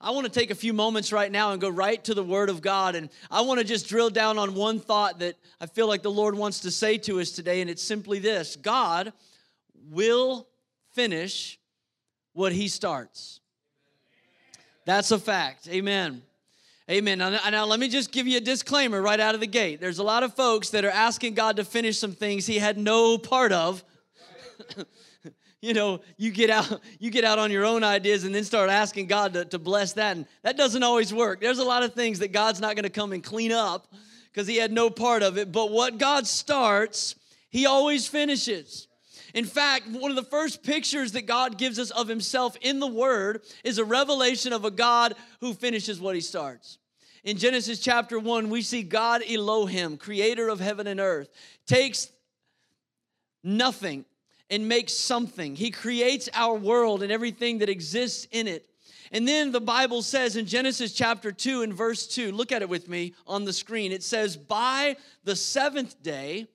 I want to take a few moments right now and go right to the Word of God. And I want to just drill down on one thought that I feel like the Lord wants to say to us today, and it's simply this God will finish what He starts. That's a fact. Amen. Amen. Now, now, let me just give you a disclaimer right out of the gate. There's a lot of folks that are asking God to finish some things He had no part of. you know you get out you get out on your own ideas and then start asking god to, to bless that. And that doesn't always work. There's a lot of things that god's not going to come and clean up because he had no part of it. But what god starts he always finishes. In fact, one of the first pictures that God gives us of himself in the word is a revelation of a God who finishes what he starts. In Genesis chapter 1, we see God Elohim, creator of heaven and earth, takes nothing and makes something. He creates our world and everything that exists in it. And then the Bible says in Genesis chapter 2 and verse 2, look at it with me on the screen. It says, By the seventh day,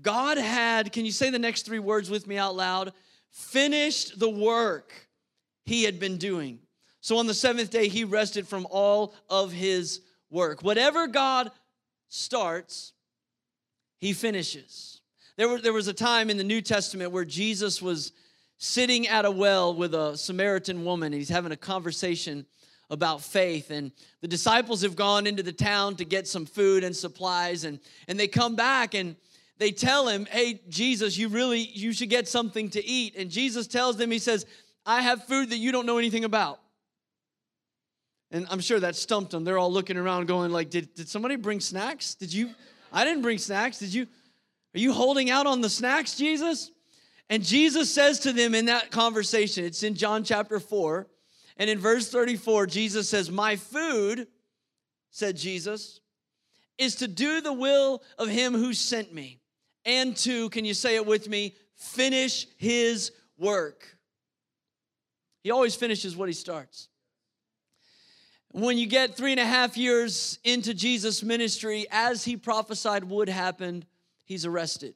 God had, can you say the next three words with me out loud? Finished the work he had been doing. So on the seventh day, he rested from all of his work. Whatever God starts, he finishes. There, were, there was a time in the New Testament where Jesus was sitting at a well with a Samaritan woman. He's having a conversation about faith. And the disciples have gone into the town to get some food and supplies. And, and they come back and they tell him, Hey, Jesus, you really, you should get something to eat. And Jesus tells them, He says, I have food that you don't know anything about. And I'm sure that stumped them. They're all looking around going like, did, did somebody bring snacks? Did you? I didn't bring snacks. Did you? Are you holding out on the snacks, Jesus? And Jesus says to them in that conversation, it's in John chapter 4, and in verse 34, Jesus says, My food, said Jesus, is to do the will of him who sent me, and to, can you say it with me, finish his work. He always finishes what he starts. When you get three and a half years into Jesus' ministry, as he prophesied would happen, he's arrested.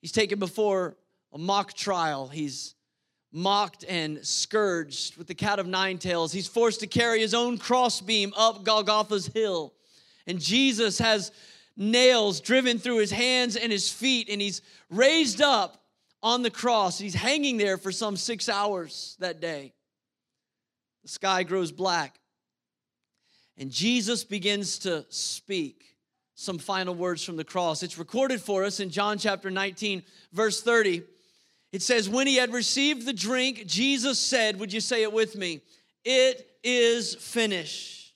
He's taken before a mock trial. He's mocked and scourged with the cat of nine tails. He's forced to carry his own crossbeam up Golgotha's hill. And Jesus has nails driven through his hands and his feet, and he's raised up on the cross. He's hanging there for some six hours that day. The sky grows black, and Jesus begins to speak some final words from the cross. It's recorded for us in John chapter 19, verse 30. It says, When he had received the drink, Jesus said, Would you say it with me? It is finished.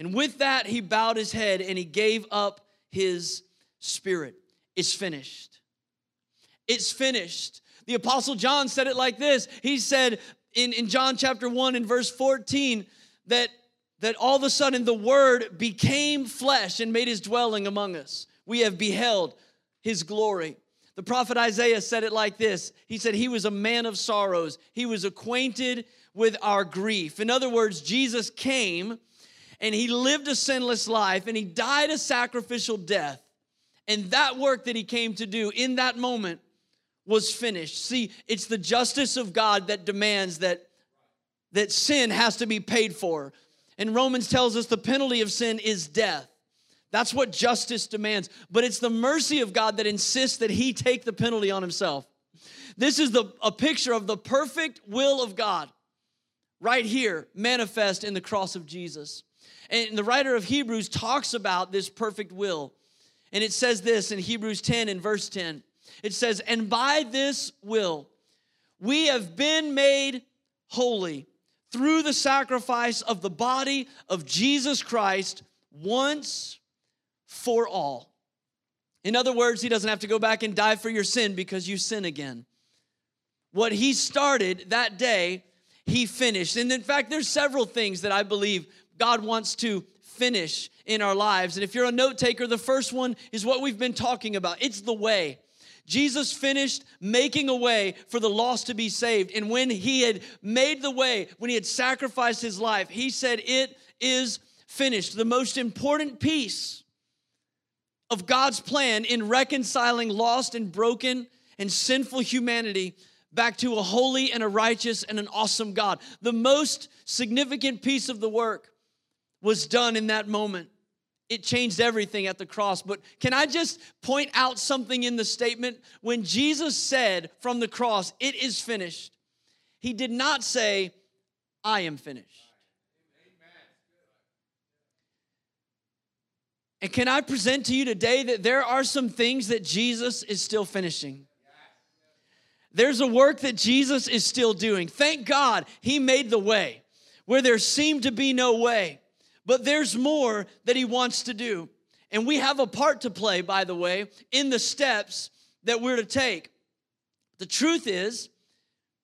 And with that, he bowed his head and he gave up his spirit. It's finished. It's finished. The Apostle John said it like this He said in, in John chapter 1 and verse 14 that that all of a sudden the Word became flesh and made his dwelling among us. We have beheld his glory. The prophet Isaiah said it like this He said, He was a man of sorrows, he was acquainted with our grief. In other words, Jesus came and he lived a sinless life and he died a sacrificial death. And that work that he came to do in that moment was finished. See, it's the justice of God that demands that, that sin has to be paid for. And Romans tells us the penalty of sin is death. That's what justice demands. But it's the mercy of God that insists that he take the penalty on himself. This is the, a picture of the perfect will of God right here, manifest in the cross of Jesus. And the writer of Hebrews talks about this perfect will. And it says this in Hebrews 10 and verse 10. It says, And by this will we have been made holy through the sacrifice of the body of Jesus Christ once for all. In other words, he doesn't have to go back and die for your sin because you sin again. What he started that day, he finished. And in fact, there's several things that I believe God wants to finish in our lives. And if you're a note taker, the first one is what we've been talking about it's the way. Jesus finished making a way for the lost to be saved. And when he had made the way, when he had sacrificed his life, he said, It is finished. The most important piece of God's plan in reconciling lost and broken and sinful humanity back to a holy and a righteous and an awesome God. The most significant piece of the work was done in that moment. It changed everything at the cross. But can I just point out something in the statement? When Jesus said from the cross, It is finished, he did not say, I am finished. And can I present to you today that there are some things that Jesus is still finishing? There's a work that Jesus is still doing. Thank God he made the way where there seemed to be no way, but there's more that he wants to do. And we have a part to play, by the way, in the steps that we're to take. The truth is,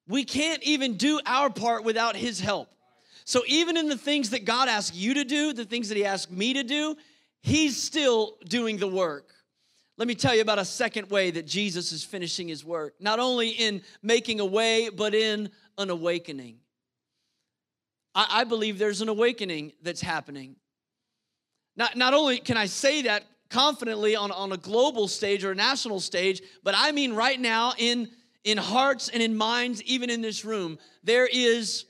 we can't even do our part without his help. So, even in the things that God asks you to do, the things that he asked me to do, he's still doing the work. Let me tell you about a second way that Jesus is finishing his work, not only in making a way, but in an awakening. I, I believe there's an awakening that's happening. Not, not only can I say that confidently on, on a global stage or a national stage, but I mean right now in, in hearts and in minds, even in this room, there is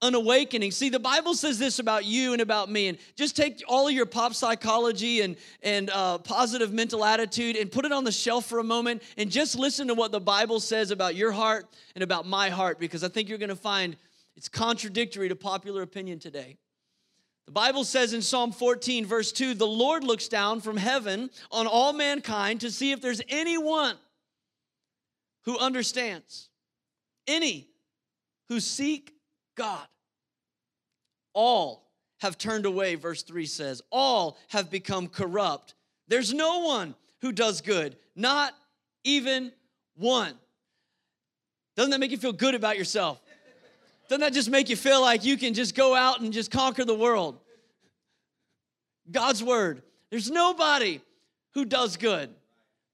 an awakening. See, the Bible says this about you and about me, and just take all of your pop psychology and, and uh, positive mental attitude and put it on the shelf for a moment and just listen to what the Bible says about your heart and about my heart, because I think you're going to find it's contradictory to popular opinion today. The Bible says in Psalm 14, verse 2 the Lord looks down from heaven on all mankind to see if there's anyone who understands, any who seek God. All have turned away, verse 3 says. All have become corrupt. There's no one who does good, not even one. Doesn't that make you feel good about yourself? Doesn't that just make you feel like you can just go out and just conquer the world? God's word. There's nobody who does good.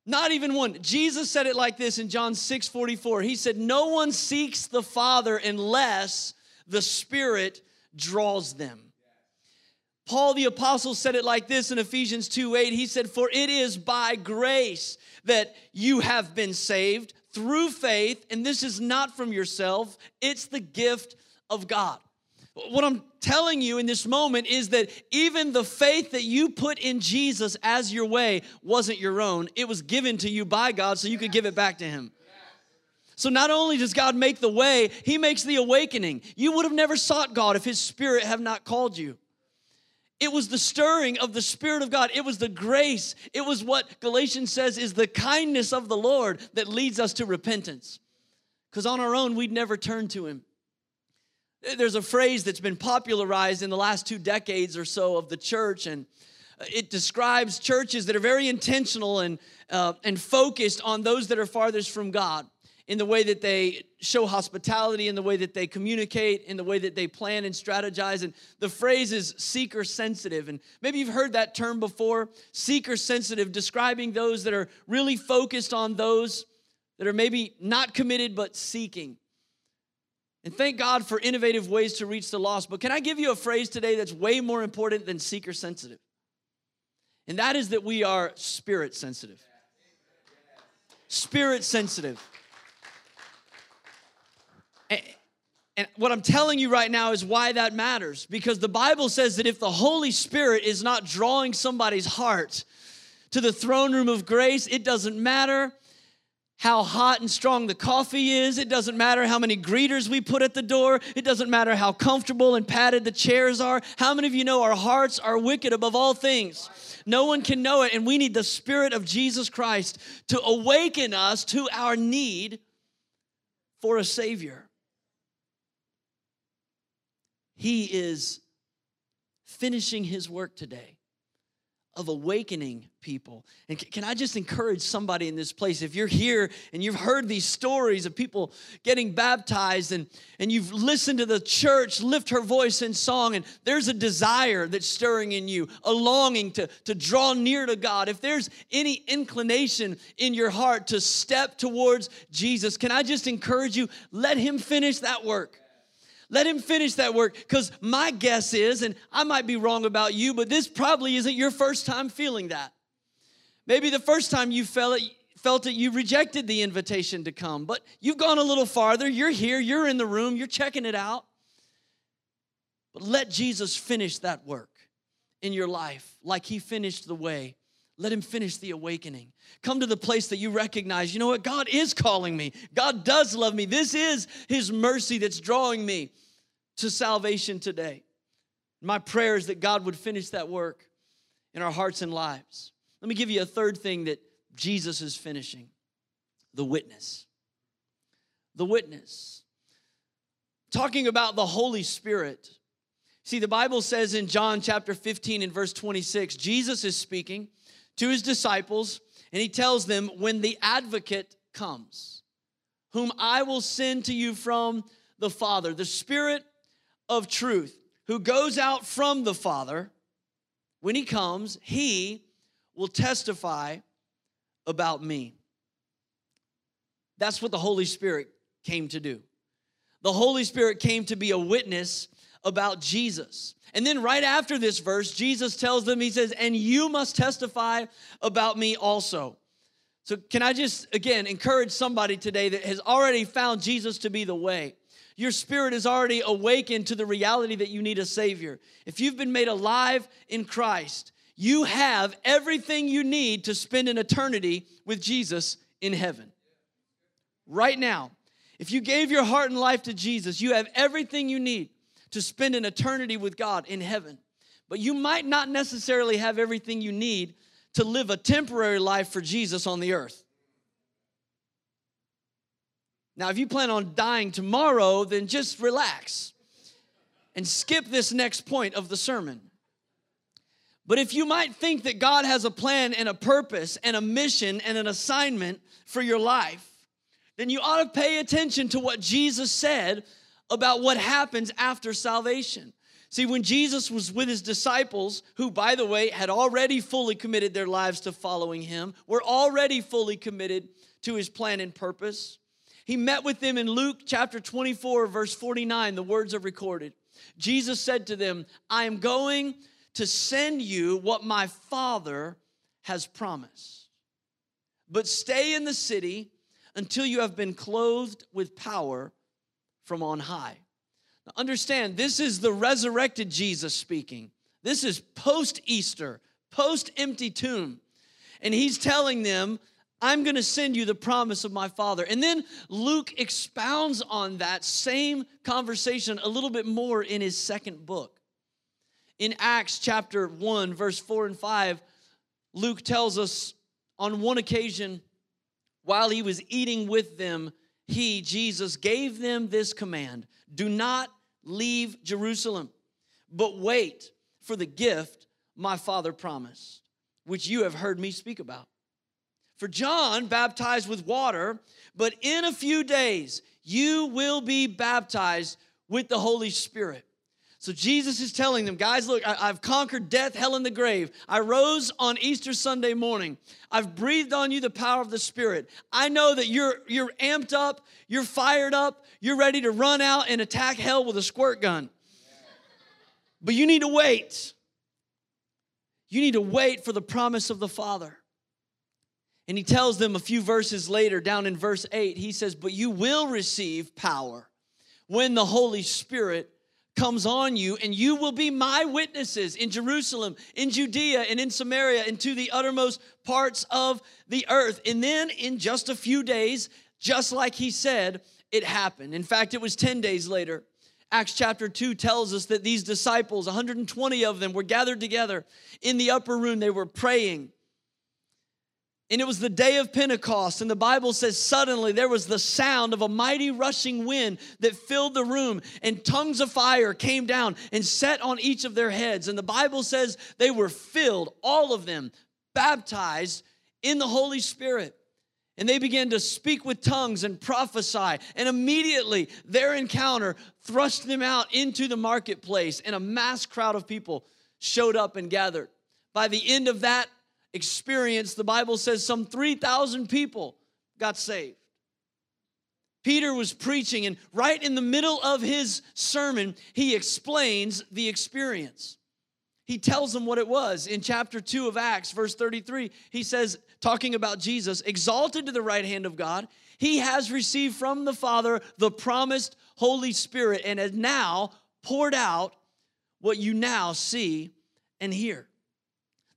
Not even one. Jesus said it like this in John 6 44. He said, No one seeks the Father unless the Spirit draws them. Paul the apostle said it like this in Ephesians 2 8. He said, For it is by grace that you have been saved through faith, and this is not from yourself, it's the gift of God. What I'm telling you in this moment is that even the faith that you put in Jesus as your way wasn't your own, it was given to you by God so you could give it back to Him. So not only does God make the way, He makes the awakening. You would have never sought God if His Spirit have not called you. It was the stirring of the Spirit of God. It was the grace. It was what Galatians says is the kindness of the Lord that leads us to repentance. Because on our own, we'd never turn to Him. There's a phrase that's been popularized in the last two decades or so of the church, and it describes churches that are very intentional and, uh, and focused on those that are farthest from God in the way that they show hospitality, in the way that they communicate, in the way that they plan and strategize. And the phrase is seeker sensitive. And maybe you've heard that term before seeker sensitive, describing those that are really focused on those that are maybe not committed but seeking. And thank God for innovative ways to reach the lost. But can I give you a phrase today that's way more important than seeker sensitive? And that is that we are spirit sensitive. Spirit sensitive. And what I'm telling you right now is why that matters. Because the Bible says that if the Holy Spirit is not drawing somebody's heart to the throne room of grace, it doesn't matter how hot and strong the coffee is. It doesn't matter how many greeters we put at the door. It doesn't matter how comfortable and padded the chairs are. How many of you know our hearts are wicked above all things? No one can know it, and we need the Spirit of Jesus Christ to awaken us to our need for a Savior. He is finishing his work today of awakening people. And can I just encourage somebody in this place? If you're here and you've heard these stories of people getting baptized and, and you've listened to the church lift her voice in song, and there's a desire that's stirring in you, a longing to, to draw near to God. If there's any inclination in your heart to step towards Jesus, can I just encourage you? Let Him finish that work. Let him finish that work because my guess is, and I might be wrong about you, but this probably isn't your first time feeling that. Maybe the first time you felt it, felt that you rejected the invitation to come, but you've gone a little farther. You're here, you're in the room, you're checking it out. But let Jesus finish that work in your life like he finished the way. Let him finish the awakening. Come to the place that you recognize, you know what? God is calling me. God does love me. This is his mercy that's drawing me to salvation today. My prayer is that God would finish that work in our hearts and lives. Let me give you a third thing that Jesus is finishing the witness. The witness. Talking about the Holy Spirit. See, the Bible says in John chapter 15 and verse 26, Jesus is speaking to his disciples, and he tells them, When the advocate comes, whom I will send to you from the Father, the Spirit of truth, who goes out from the Father, when he comes, he will testify about me. That's what the Holy Spirit came to do. The Holy Spirit came to be a witness about Jesus. And then right after this verse, Jesus tells them, He says, And you must testify about me also. So, can I just again encourage somebody today that has already found Jesus to be the way? Your spirit is already awakened to the reality that you need a Savior. If you've been made alive in Christ, you have everything you need to spend an eternity with Jesus in heaven. Right now, if you gave your heart and life to Jesus, you have everything you need to spend an eternity with God in heaven. But you might not necessarily have everything you need to live a temporary life for Jesus on the earth. Now, if you plan on dying tomorrow, then just relax and skip this next point of the sermon. But if you might think that God has a plan and a purpose and a mission and an assignment for your life, then you ought to pay attention to what Jesus said about what happens after salvation. See, when Jesus was with his disciples, who, by the way, had already fully committed their lives to following him, were already fully committed to his plan and purpose, he met with them in Luke chapter 24, verse 49. The words are recorded. Jesus said to them, I am going to send you what my Father has promised. But stay in the city until you have been clothed with power from on high. Now understand, this is the resurrected Jesus speaking. This is post Easter, post empty tomb. And he's telling them, I'm going to send you the promise of my Father. And then Luke expounds on that same conversation a little bit more in his second book. In Acts chapter 1, verse 4 and 5, Luke tells us on one occasion, while he was eating with them, he, Jesus, gave them this command do not leave Jerusalem, but wait for the gift my Father promised, which you have heard me speak about. For John baptized with water, but in a few days you will be baptized with the Holy Spirit. So Jesus is telling them, guys, look, I, have conquered death, hell, and the grave. I rose on Easter Sunday morning. I've breathed on you the power of the Spirit. I know that you're you're amped up, you're fired up, you're ready to run out and attack hell with a squirt gun. But you need to wait. You need to wait for the promise of the Father. And he tells them a few verses later, down in verse 8, he says, But you will receive power when the Holy Spirit comes on you, and you will be my witnesses in Jerusalem, in Judea, and in Samaria, and to the uttermost parts of the earth. And then in just a few days, just like he said, it happened. In fact, it was 10 days later. Acts chapter 2 tells us that these disciples, 120 of them, were gathered together in the upper room. They were praying. And it was the day of Pentecost, and the Bible says suddenly there was the sound of a mighty rushing wind that filled the room, and tongues of fire came down and set on each of their heads. And the Bible says they were filled, all of them, baptized in the Holy Spirit. And they began to speak with tongues and prophesy. And immediately their encounter thrust them out into the marketplace, and a mass crowd of people showed up and gathered. By the end of that experience, the Bible says some 3,000 people got saved. Peter was preaching, and right in the middle of his sermon, he explains the experience. he tells them what it was. In chapter 2 of Acts, verse 33, he says, talking about Jesus, exalted to the right hand of God, he has received from the Father the promised Holy Spirit and has now poured out what you now see and hear.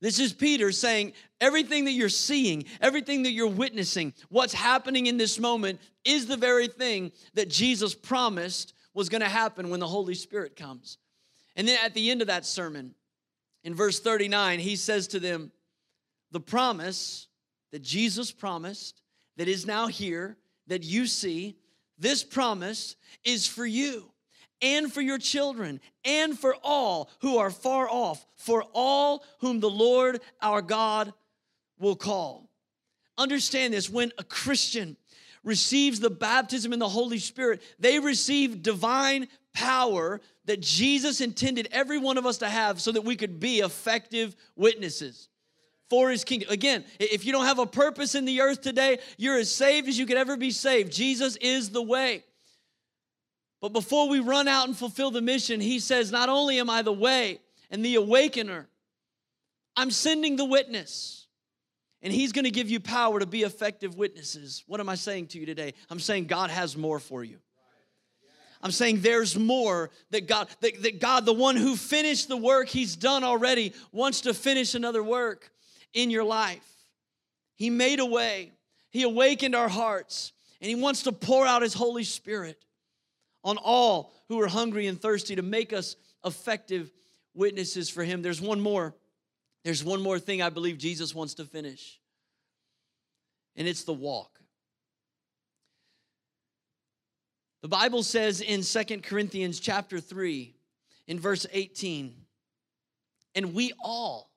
This is Peter saying, everything that you're seeing, everything that you're witnessing, what's happening in this moment is the very thing that Jesus promised was going to happen when the Holy Spirit comes. And then at the end of that sermon, in verse 39, he says to them, The promise that Jesus promised, that is now here, that you see, this promise is for you and for your children and for all who are far off, for all whom the Lord our God will call. Understand this when a Christian receives the baptism in the Holy Spirit, they receive divine power that Jesus intended every one of us to have so that we could be effective witnesses for his kingdom. Again, if you don't have a purpose in the earth today, you're as saved as you could ever be saved. Jesus is the way. But before we run out and fulfill the mission, he says, Not only am I the way and the awakener, I'm sending the witness. And he's going to give you power to be effective witnesses. What am I saying to you today? I'm saying God has more for you. I'm saying there's more that God, that, that God, the one who finished the work he's done already, wants to finish another work in your life. He made a way, he awakened our hearts, and he wants to pour out his Holy Spirit on all who are hungry and thirsty to make us effective witnesses for him. There's one more. There's one more thing I believe Jesus wants to finish. And it's the walk. The Bible says in Second Corinthians chapter 3 in verse 18, and we all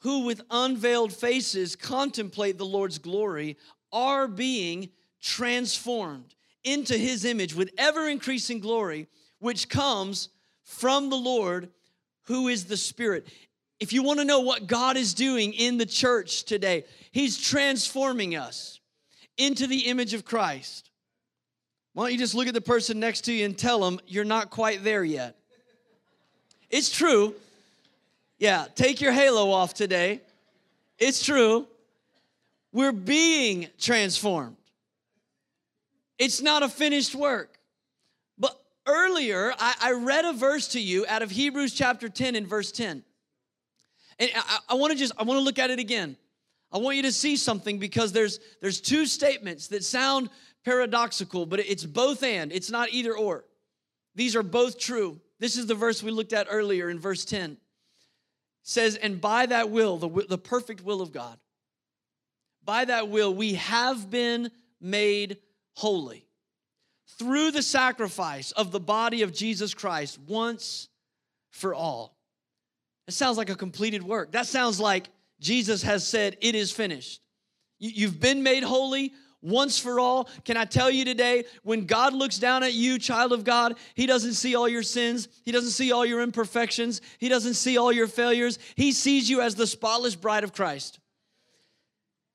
who with unveiled faces contemplate the Lord's glory are being transformed into his image with ever increasing glory, which comes from the Lord who is the Spirit. If you want to know what God is doing in the church today, he's transforming us into the image of Christ. Why don't you just look at the person next to you and tell them you're not quite there yet? It's true. Yeah, take your halo off today. It's true. We're being transformed. It's not a finished work. But earlier, I, I read a verse to you out of Hebrews chapter 10 and verse 10. And I, I want to just, I want to look at it again. I want you to see something because there's there's two statements that sound paradoxical, but it's both and. It's not either or. These are both true. This is the verse we looked at earlier in verse 10. It says, and by that will, the, the perfect will of God, by that will, we have been made holy through the sacrifice of the body of Jesus Christ once for all. It sounds like a completed work. That sounds like Jesus has said, It is finished. You've been made holy once for all. Can I tell you today, when God looks down at you, child of God, He doesn't see all your sins, He doesn't see all your imperfections, He doesn't see all your failures. He sees you as the spotless bride of Christ.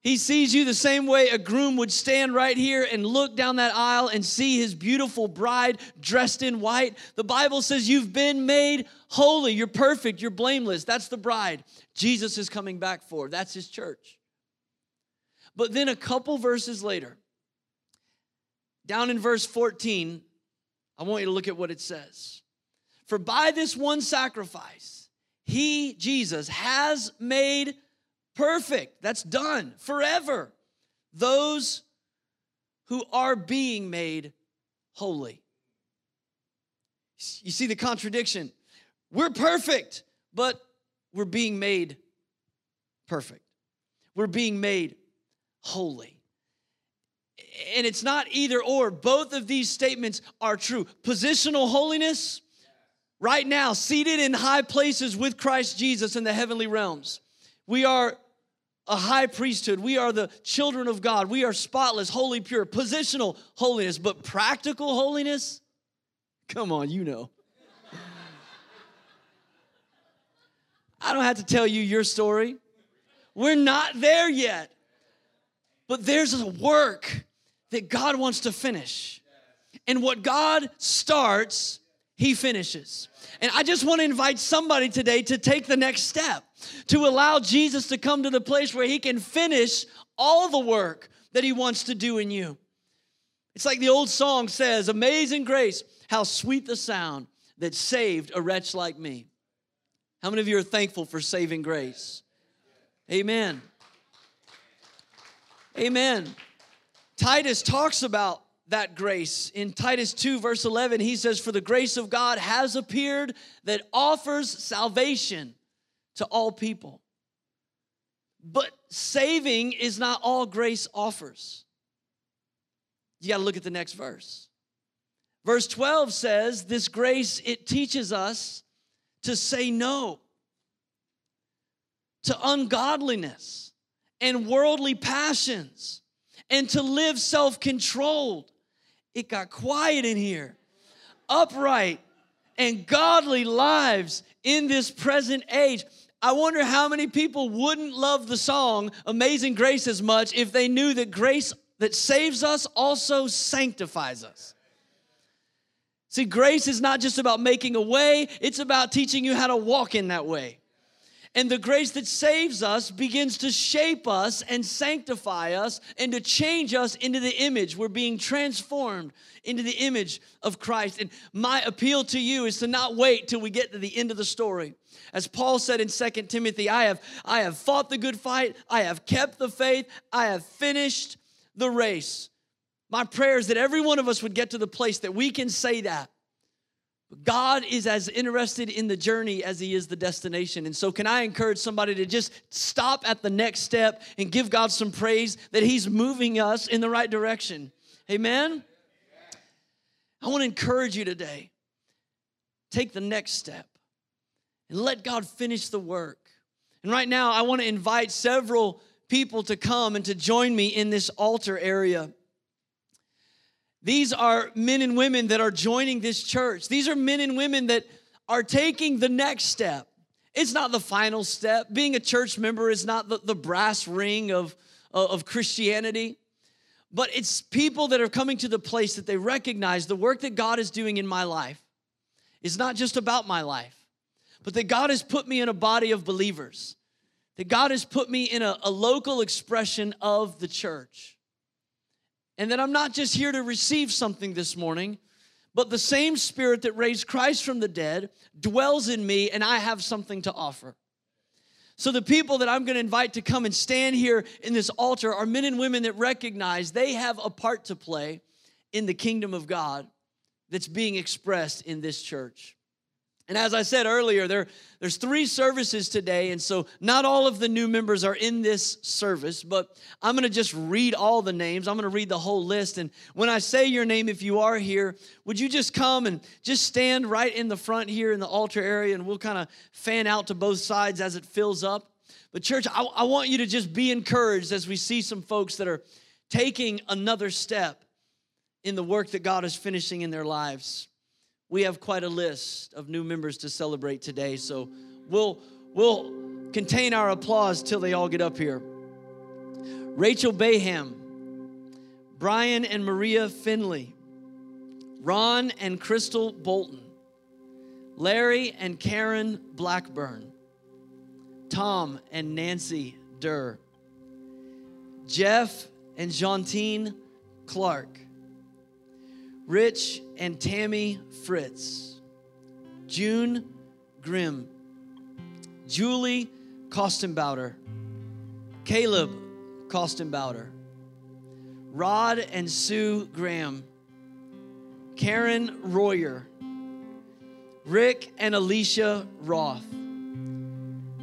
He sees you the same way a groom would stand right here and look down that aisle and see his beautiful bride dressed in white. The Bible says you've been made holy. You're perfect. You're blameless. That's the bride Jesus is coming back for. That's his church. But then a couple verses later, down in verse 14, I want you to look at what it says. For by this one sacrifice, he, Jesus, has made perfect. That's done forever. Those who are being made holy. You see the contradiction. We're perfect, but we're being made perfect. We're being made holy. And it's not either or. Both of these statements are true. Positional holiness, right now, seated in high places with Christ Jesus in the heavenly realms. We are a high priesthood. We are the children of God. We are spotless, holy, pure, positional holiness, but practical holiness? Come on, you know. I don't have to tell you your story. We're not there yet. But there's a work that God wants to finish. And what God starts, he finishes. And I just want to invite somebody today to take the next step, to allow Jesus to come to the place where he can finish all the work that he wants to do in you. It's like the old song says Amazing grace, how sweet the sound that saved a wretch like me. How many of you are thankful for saving grace? Amen. Amen. Titus talks about that grace. In Titus 2, verse 11, he says, For the grace of God has appeared that offers salvation to all people. But saving is not all grace offers. You got to look at the next verse. Verse 12 says, This grace, it teaches us to say no to ungodliness and worldly passions and to live self controlled. It got quiet in here. Upright and godly lives in this present age. I wonder how many people wouldn't love the song Amazing Grace as much if they knew that grace that saves us also sanctifies us. See, grace is not just about making a way, it's about teaching you how to walk in that way. And the grace that saves us begins to shape us and sanctify us and to change us into the image. We're being transformed into the image of Christ. And my appeal to you is to not wait till we get to the end of the story. As Paul said in Second Timothy, I have, I have fought the good fight, I have kept the faith, I have finished the race. My prayer is that every one of us would get to the place that we can say that. God is as interested in the journey as he is the destination. And so, can I encourage somebody to just stop at the next step and give God some praise that he's moving us in the right direction? Amen? I want to encourage you today. Take the next step and let God finish the work. And right now, I want to invite several people to come and to join me in this altar area. These are men and women that are joining this church. These are men and women that are taking the next step. It's not the final step. Being a church member is not the, the brass ring of, uh, of Christianity, but it's people that are coming to the place that they recognize the work that God is doing in my life is not just about my life, but that God has put me in a body of believers, that God has put me in a, a local expression of the church and that I'm not just here to receive something this morning, but the same spirit that raised Christ from the dead dwells in me, and I have something to offer. So, the people that I'm going to invite to come and stand here in this altar are men and women that recognize they have a part to play in the kingdom of God that's being expressed in this church. And as I said earlier, there, there's three services today, and so not all of the new members are in this service, but I'm gonna just read all the names. I'm gonna read the whole list. And when I say your name, if you are here, would you just come and just stand right in the front here in the altar area, and we'll kind of fan out to both sides as it fills up. But, church, I, I want you to just be encouraged as we see some folks that are taking another step in the work that God is finishing in their lives we have quite a list of new members to celebrate today. So we'll we'll contain our applause till they all get up here. Rachel Baham, Brian and Maria Finley, Ron and Crystal Bolton, Larry and Karen Blackburn, Tom and Nancy Durr, Jeff and Jantine Clark, Rich and Tammy Fritz, June Grimm, Julie Kostenbauer, Caleb Kostenbauer, Rod and Sue Graham, Karen Royer, Rick and Alicia Roth,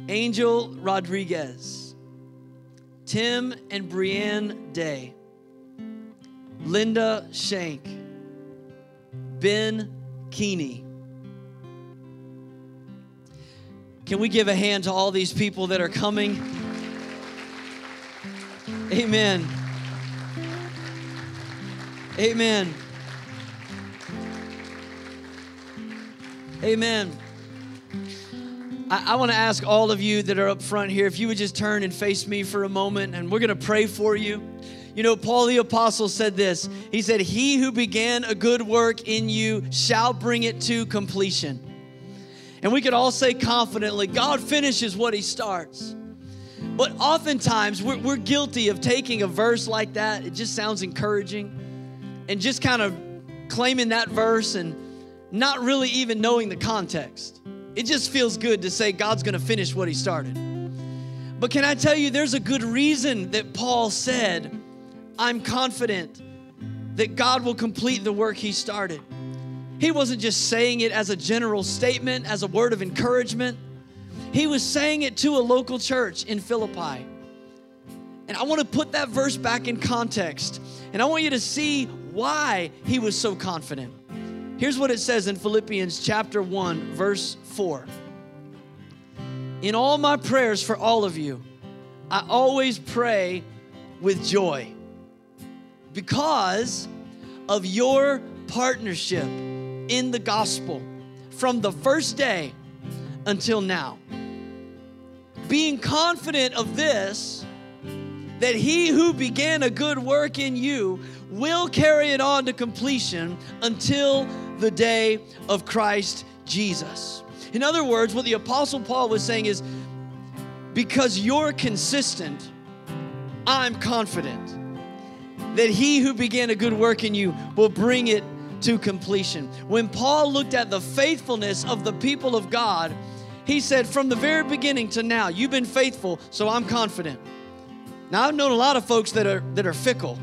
Angel Rodriguez, Tim and Brianne Day, Linda Shank, Ben Keeney. Can we give a hand to all these people that are coming? Amen. Amen. Amen. I, I want to ask all of you that are up front here if you would just turn and face me for a moment, and we're going to pray for you. You know, Paul the Apostle said this. He said, He who began a good work in you shall bring it to completion. And we could all say confidently, God finishes what He starts. But oftentimes we're, we're guilty of taking a verse like that. It just sounds encouraging and just kind of claiming that verse and not really even knowing the context. It just feels good to say God's going to finish what He started. But can I tell you, there's a good reason that Paul said, I'm confident that God will complete the work He started. He wasn't just saying it as a general statement, as a word of encouragement. He was saying it to a local church in Philippi. And I want to put that verse back in context. And I want you to see why he was so confident. Here's what it says in Philippians chapter 1, verse 4. In all my prayers for all of you, I always pray with joy because of your partnership in the gospel from the first day until now. Being confident of this, that he who began a good work in you will carry it on to completion until the day of Christ Jesus. In other words, what the Apostle Paul was saying is because you're consistent, I'm confident that he who began a good work in you will bring it to completion. When Paul looked at the faithfulness of the people of God, he said, From the very beginning to now, you've been faithful, so I'm confident. Now, I've known a lot of folks that are, that are fickle,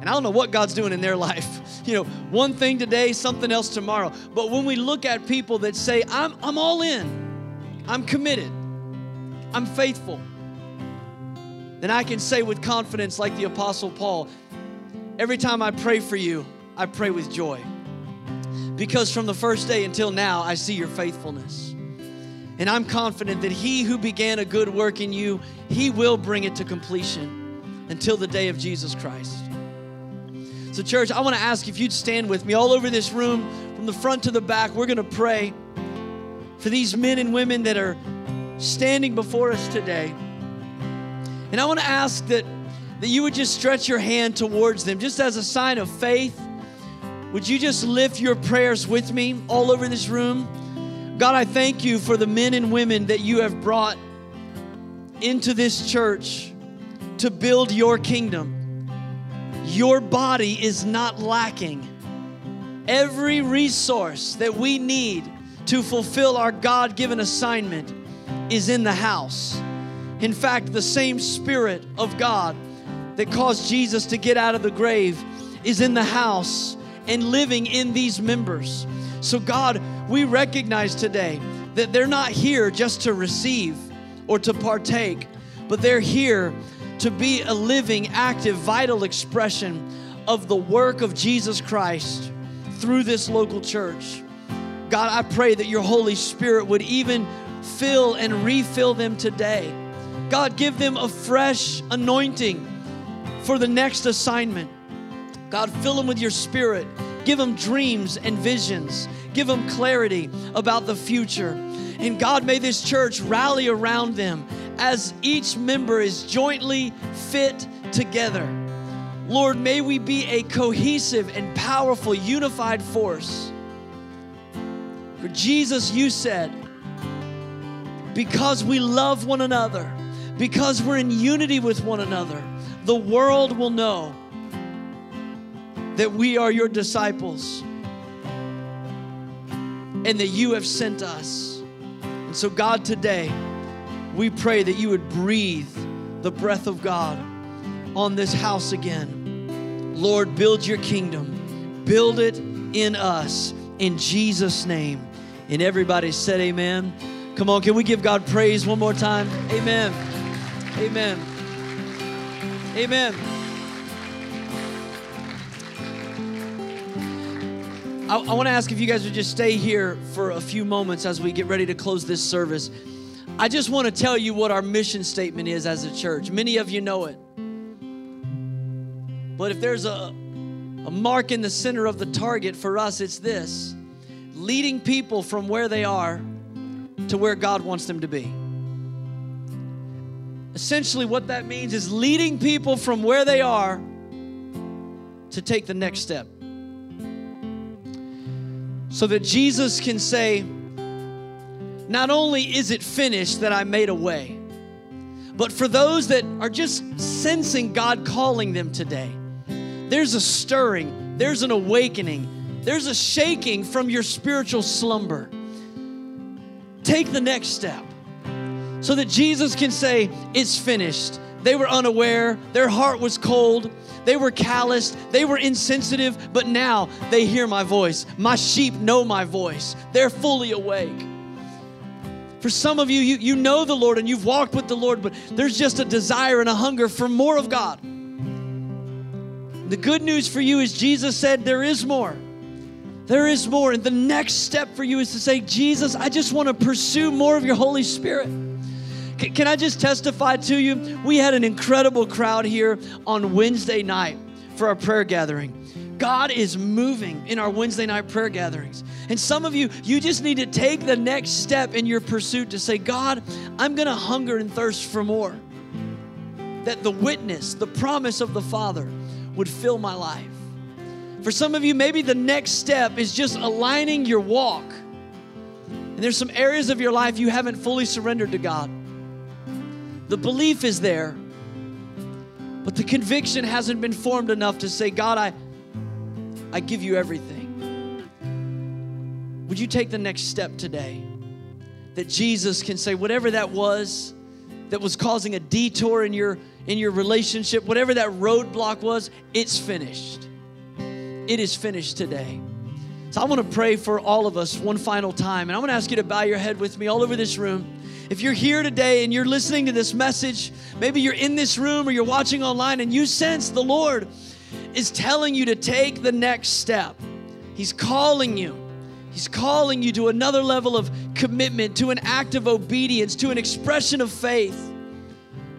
and I don't know what God's doing in their life. You know, one thing today, something else tomorrow. But when we look at people that say, I'm, I'm all in, I'm committed, I'm faithful, then I can say with confidence, like the Apostle Paul, every time I pray for you, I pray with joy. Because from the first day until now, I see your faithfulness. And I'm confident that he who began a good work in you, he will bring it to completion until the day of Jesus Christ. So, church, I want to ask if you'd stand with me all over this room, from the front to the back. We're going to pray for these men and women that are standing before us today. And I want to ask that, that you would just stretch your hand towards them, just as a sign of faith would you just lift your prayers with me all over this room? God, I thank you for the men and women that you have brought into this church to build your kingdom. Your body is not lacking. Every resource that we need to fulfill our God given assignment is in the house. In fact, the same Spirit of God that caused Jesus to get out of the grave is in the house and living in these members. So, God, we recognize today that they're not here just to receive or to partake, but they're here to be a living, active, vital expression of the work of Jesus Christ through this local church. God, I pray that your Holy Spirit would even fill and refill them today. God, give them a fresh anointing for the next assignment. God, fill them with your spirit. Give them dreams and visions. Give them clarity about the future. And God, may this church rally around them as each member is jointly fit together. Lord, may we be a cohesive and powerful, unified force. For Jesus, you said, because we love one another, because we're in unity with one another, the world will know that we are your disciples and that you have sent us. And so, God, today, we pray that you would breathe the breath of God on this house again. Lord, build your kingdom, build it in us in Jesus' name. And everybody said, Amen. Come on, can we give God praise one more time? Amen. Amen. Amen. I, I want to ask if you guys would just stay here for a few moments as we get ready to close this service. I just want to tell you what our mission statement is as a church. Many of you know it. But if there's a, a mark in the center of the target for us, it's this leading people from where they are to where God wants them to be. Essentially, what that means is leading people from where they are to take the next step. So that Jesus can say, Not only is it finished that I made a way, but for those that are just sensing God calling them today, there's a stirring, there's an awakening, there's a shaking from your spiritual slumber. Take the next step so that Jesus can say, It's finished. They were unaware, their heart was cold, they were calloused, they were insensitive, but now they hear my voice. My sheep know my voice, they're fully awake. For some of you, you, you know the Lord and you've walked with the Lord, but there's just a desire and a hunger for more of God. The good news for you is Jesus said, There is more. There is more. And the next step for you is to say, Jesus, I just want to pursue more of your Holy Spirit. Can I just testify to you? We had an incredible crowd here on Wednesday night for our prayer gathering. God is moving in our Wednesday night prayer gatherings. And some of you, you just need to take the next step in your pursuit to say, God, I'm going to hunger and thirst for more. That the witness, the promise of the Father would fill my life. For some of you, maybe the next step is just aligning your walk. And there's some areas of your life you haven't fully surrendered to God. The belief is there, but the conviction hasn't been formed enough to say, God, I, I give you everything. Would you take the next step today? That Jesus can say, whatever that was that was causing a detour in your in your relationship, whatever that roadblock was, it's finished. It is finished today. So I want to pray for all of us one final time. And I want to ask you to bow your head with me all over this room. If you're here today and you're listening to this message, maybe you're in this room or you're watching online and you sense the Lord is telling you to take the next step. He's calling you. He's calling you to another level of commitment, to an act of obedience, to an expression of faith,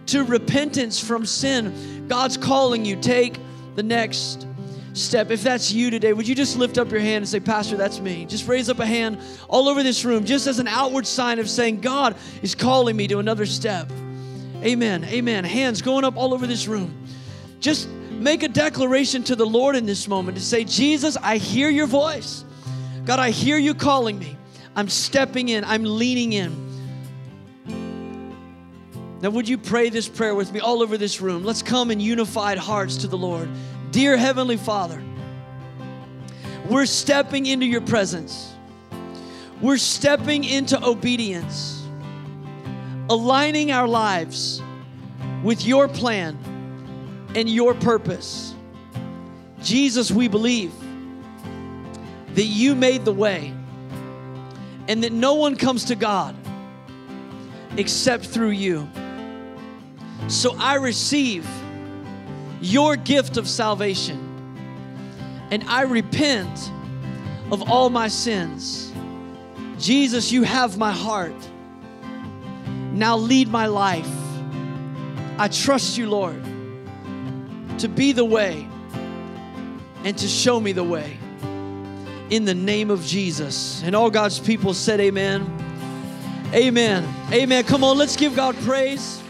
to repentance from sin. God's calling you. Take the next step. If that's you today, would you just lift up your hand and say, Pastor, that's me? Just raise up a hand all over this room, just as an outward sign of saying, God is calling me to another step. Amen. Amen. Hands going up all over this room. Just make a declaration to the Lord in this moment to say, Jesus, I hear your voice. God, I hear you calling me. I'm stepping in, I'm leaning in. Now, would you pray this prayer with me all over this room? Let's come in unified hearts to the Lord. Dear Heavenly Father, we're stepping into your presence. We're stepping into obedience, aligning our lives with your plan and your purpose. Jesus, we believe that you made the way and that no one comes to God except through you. So I receive your gift of salvation and I repent of all my sins. Jesus, you have my heart. Now lead my life. I trust you, Lord, to be the way and to show me the way in the name of Jesus. And all God's people said, Amen. Amen. Amen. Come on, let's give God praise.